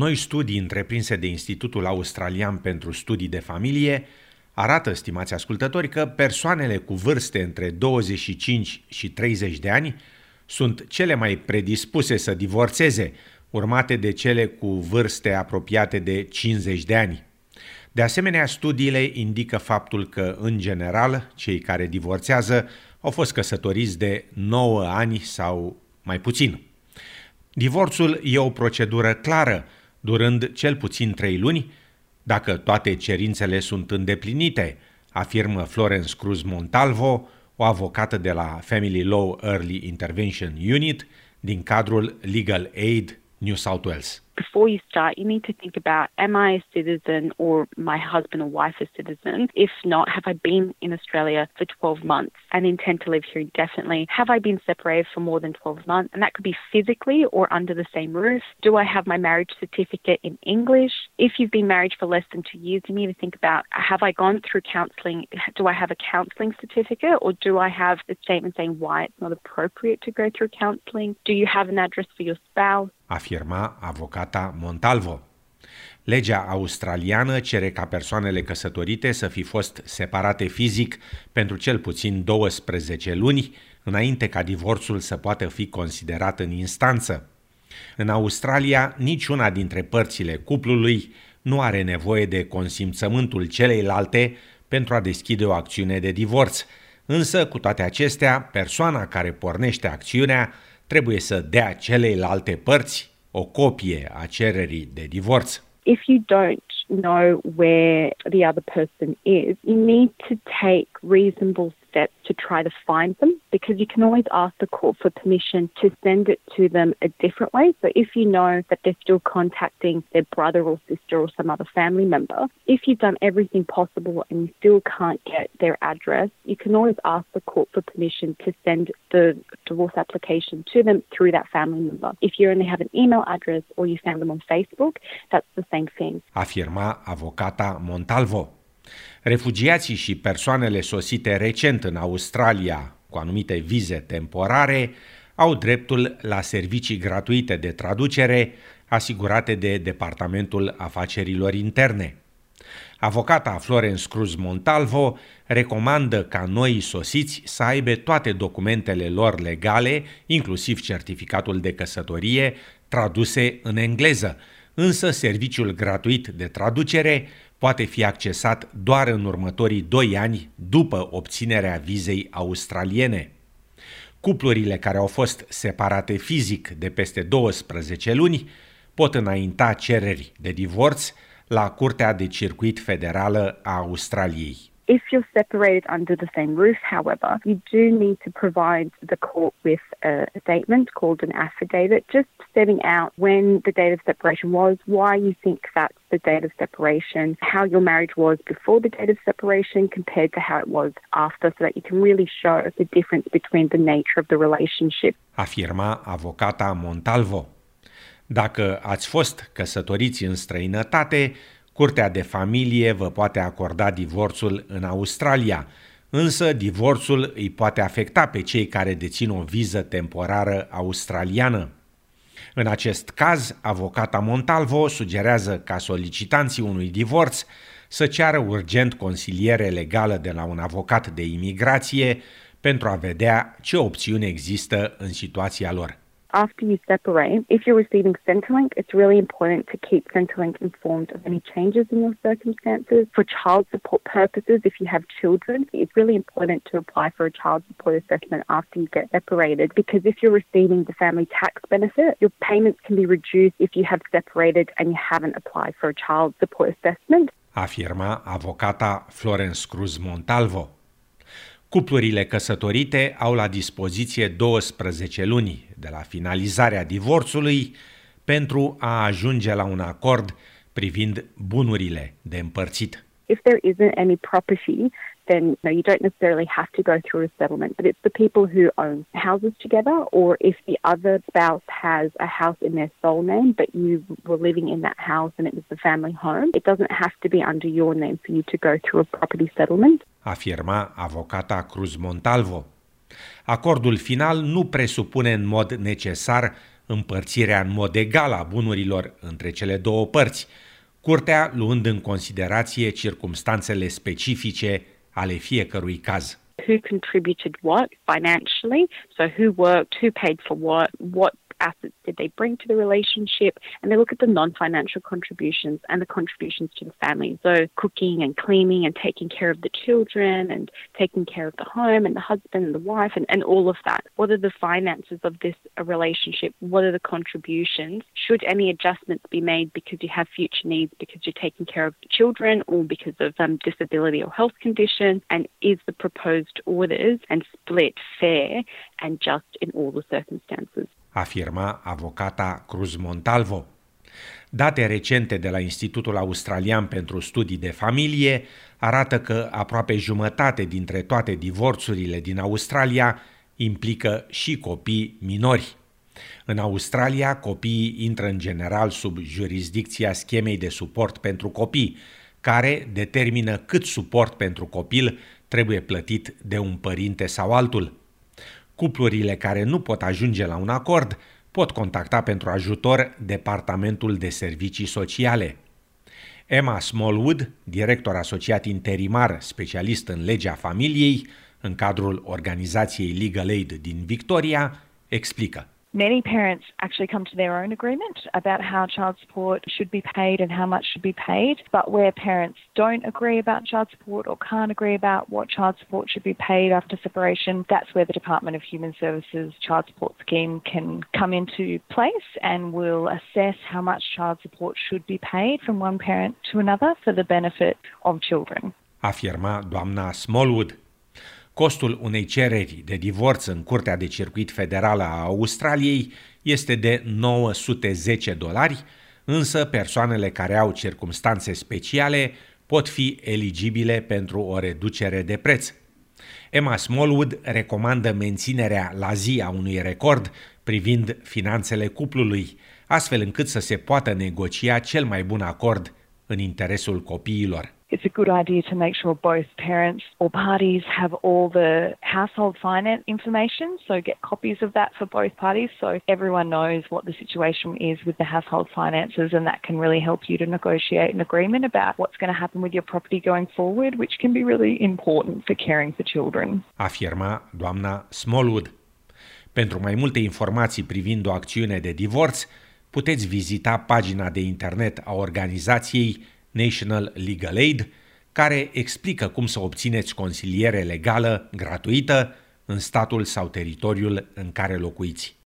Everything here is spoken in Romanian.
Noi studii întreprinse de Institutul Australian pentru Studii de Familie arată, stimați ascultători, că persoanele cu vârste între 25 și 30 de ani sunt cele mai predispuse să divorțeze, urmate de cele cu vârste apropiate de 50 de ani. De asemenea, studiile indică faptul că, în general, cei care divorțează au fost căsătoriți de 9 ani sau mai puțin. Divorțul e o procedură clară, durând cel puțin 3 luni, dacă toate cerințele sunt îndeplinite, afirmă Florence Cruz Montalvo, o avocată de la Family Law Early Intervention Unit din cadrul Legal Aid New South Wales. before you start, you need to think about am I a citizen or my husband or wife a citizen? If not, have I been in Australia for 12 months and intend to live here indefinitely? Have I been separated for more than 12 months? And that could be physically or under the same roof. Do I have my marriage certificate in English? If you've been married for less than two years, you need to think about have I gone through counselling? Do I have a counselling certificate or do I have a statement saying why it's not appropriate to go through counselling? Do you have an address for your spouse? Afirma avocata Montalvo. Legea australiană cere ca persoanele căsătorite să fi fost separate fizic pentru cel puțin 12 luni înainte ca divorțul să poată fi considerat în instanță. În Australia, niciuna dintre părțile cuplului nu are nevoie de consimțământul celeilalte pentru a deschide o acțiune de divorț, însă, cu toate acestea, persoana care pornește acțiunea trebuie să dea celeilalte părți o copie a cererii de divorț. If you don't know where the other person is, you need to take reasonable steps to try to find them because you can always ask the court for permission to send it to them a different way. So if you know that they're still contacting their brother or sister or some other family member, if you've done everything possible and you still can't get their address, you can always ask the court for permission to send the divorce application to them through that family member. If you only have an email address or you found them on Facebook, that's the same thing. Afirma avocata Montalvo. Refugiații și persoanele sosite recent în Australia cu anumite vize temporare au dreptul la servicii gratuite de traducere asigurate de Departamentul Afacerilor Interne. Avocata Florence Cruz Montalvo recomandă ca noi sosiți să aibă toate documentele lor legale, inclusiv certificatul de căsătorie, traduse în engleză, însă serviciul gratuit de traducere poate fi accesat doar în următorii doi ani după obținerea vizei australiene. Cuplurile care au fost separate fizic de peste 12 luni pot înainta cereri de divorț la Curtea de Circuit Federală a Australiei. If you're separated under the same roof, however, you do need to provide the court with a statement called an affidavit, just setting out when the date of separation was, why you think that's the date of separation, how your marriage was before the date of separation compared to how it was after, so that you can really show the difference between the nature of the relationship. Afirma avocata Montalvo. Dacă ați fost căsătoriți în străinătate, Curtea de familie vă poate acorda divorțul în Australia, însă divorțul îi poate afecta pe cei care dețin o viză temporară australiană. În acest caz, avocata Montalvo sugerează ca solicitanții unui divorț să ceară urgent consiliere legală de la un avocat de imigrație pentru a vedea ce opțiuni există în situația lor. After you separate, if you're receiving Centrelink, it's really important to keep Centrelink informed of any changes in your circumstances. For child support purposes, if you have children, it's really important to apply for a child support assessment after you get separated because if you're receiving the family tax benefit, your payments can be reduced if you have separated and you haven't applied for a child support assessment. Afirma avocata Florence Cruz Montalvo. Cuplurile căsătorite au la dispoziție 12 luni de la finalizarea divorțului pentru a ajunge la un acord privind bunurile de împărțit. If there isn't any property, then you, know, you don't necessarily have to go through a settlement, but it's the people who own houses together, or if the other spouse has a house in their sole name, but you were living in that house and it was the family home, it doesn't have to be under your name for you to go through a property settlement. Afirma avocata Cruz Montalvo. Acordul final nu presupune în mod necesar împărțirea în mod egal a bunurilor între cele două părți, curtea luând în considerație circumstanțele specifice ale fiecărui caz. Who contributed what financially? So who worked, who paid for what, what assets did they bring to the relationship? And they look at the non financial contributions and the contributions to the family. So, cooking and cleaning and taking care of the children and taking care of the home and the husband and the wife and, and all of that. What are the finances of this relationship? What are the contributions? Should any adjustments be made because you have future needs because you're taking care of children or because of um, disability or health condition? And is the proposed orders and split fair and just in all the circumstances? Afirma avocata Cruz Montalvo. Date recente de la Institutul Australian pentru Studii de Familie arată că aproape jumătate dintre toate divorțurile din Australia implică și copii minori. În Australia, copiii intră în general sub jurisdicția schemei de suport pentru copii, care determină cât suport pentru copil trebuie plătit de un părinte sau altul. Cuplurile care nu pot ajunge la un acord pot contacta pentru ajutor Departamentul de Servicii Sociale. Emma Smallwood, director asociat interimar specialist în legea familiei, în cadrul organizației Legal Aid din Victoria, explică. Many parents actually come to their own agreement about how child support should be paid and how much should be paid. But where parents don't agree about child support or can't agree about what child support should be paid after separation, that's where the Department of Human Services Child Support Scheme can come into place and will assess how much child support should be paid from one parent to another for the benefit of children. Afirma doamna Smallwood. Costul unei cereri de divorț în Curtea de Circuit Federală a Australiei este de 910 dolari, însă persoanele care au circumstanțe speciale pot fi eligibile pentru o reducere de preț. Emma Smallwood recomandă menținerea la zi a unui record privind finanțele cuplului, astfel încât să se poată negocia cel mai bun acord în interesul copiilor. It's a good idea to make sure both parents or parties have all the household finance information. So get copies of that for both parties so everyone knows what the situation is with the household finances and that can really help you to negotiate an agreement about what's going to happen with your property going forward, which can be really important for caring for children. Afirma doamna Smallwood. Pentru mai multe informații privind o acțiune de divorț, puteți vizita pagina de internet a organizației National Legal Aid, care explică cum să obțineți consiliere legală gratuită în statul sau teritoriul în care locuiți.